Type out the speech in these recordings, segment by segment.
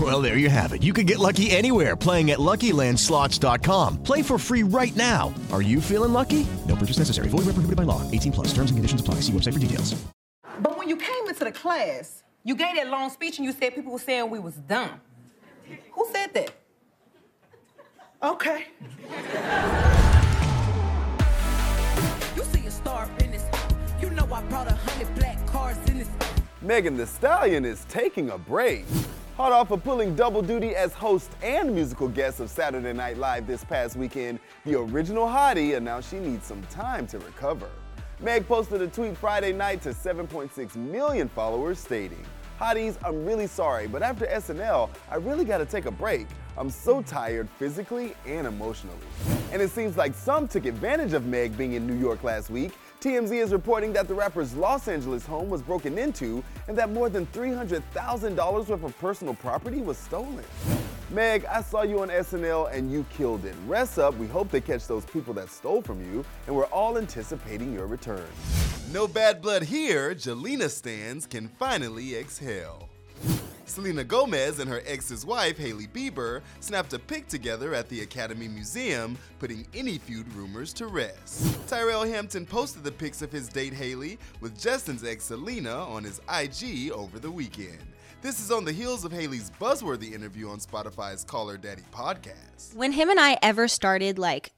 Well, there you have it. You can get lucky anywhere playing at LuckyLandSlots.com. Play for free right now. Are you feeling lucky? No purchase necessary. Void where prohibited by law. 18 plus. Terms and conditions apply. See website for details. But when you came into the class, you gave that long speech and you said people were saying we was dumb. Who said that? Okay. You see a star in this. You know I brought a hundred black cars in this. Megan Thee Stallion is taking a break. Hot off of pulling double duty as host and musical guest of Saturday Night Live this past weekend, the original hottie announced she needs some time to recover. Meg posted a tweet Friday night to 7.6 million followers stating, Hotties, I'm really sorry, but after SNL, I really gotta take a break. I'm so tired physically and emotionally. And it seems like some took advantage of Meg being in New York last week. TMZ is reporting that the rapper's Los Angeles home was broken into and that more than $300,000 worth of personal property was stolen. Meg, I saw you on SNL and you killed it. Rest up, we hope they catch those people that stole from you, and we're all anticipating your return. No bad blood here, Jelena Stans can finally exhale. Selena Gomez and her ex's wife, Hailey Bieber, snapped a pic together at the Academy Museum, putting any feud rumors to rest. Tyrell Hampton posted the pics of his date Hailey with Justin's ex Selena on his IG over the weekend. This is on the heels of Hailey's buzzworthy interview on Spotify's Call Her Daddy podcast. When him and I ever started like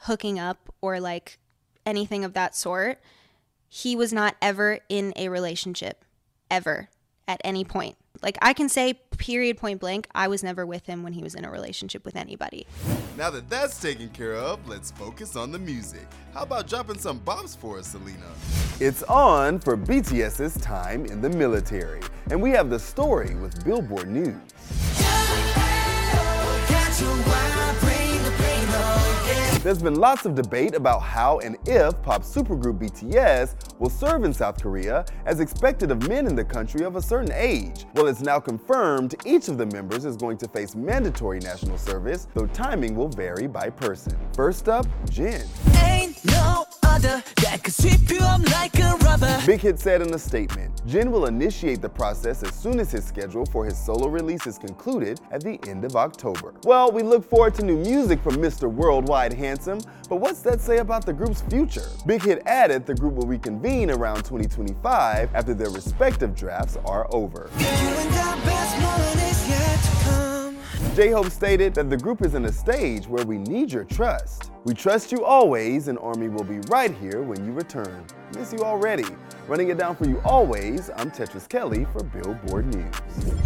hooking up or like anything of that sort, he was not ever in a relationship, ever, at any point. Like I can say, period, point blank, I was never with him when he was in a relationship with anybody. Now that that's taken care of, let's focus on the music. How about dropping some bops for us, Selena? It's on for BTS's time in the military, and we have the story with Billboard News. There's been lots of debate about how and if pop supergroup BTS will serve in South Korea as expected of men in the country of a certain age. Well, it's now confirmed each of the members is going to face mandatory national service, though timing will vary by person. First up, Jin. Big Hit said in a statement, Jin will initiate the process as soon as his schedule for his solo release is concluded at the end of October. Well, we look forward to new music from Mr. Worldwide Handsome, but what's that say about the group's future? Big Hit added the group will reconvene around 2025 after their respective drafts are over. J Hope stated that the group is in a stage where we need your trust. We trust you always, and Army will be right here when you return. Miss you already. Running it down for you always, I'm Tetris Kelly for Billboard News.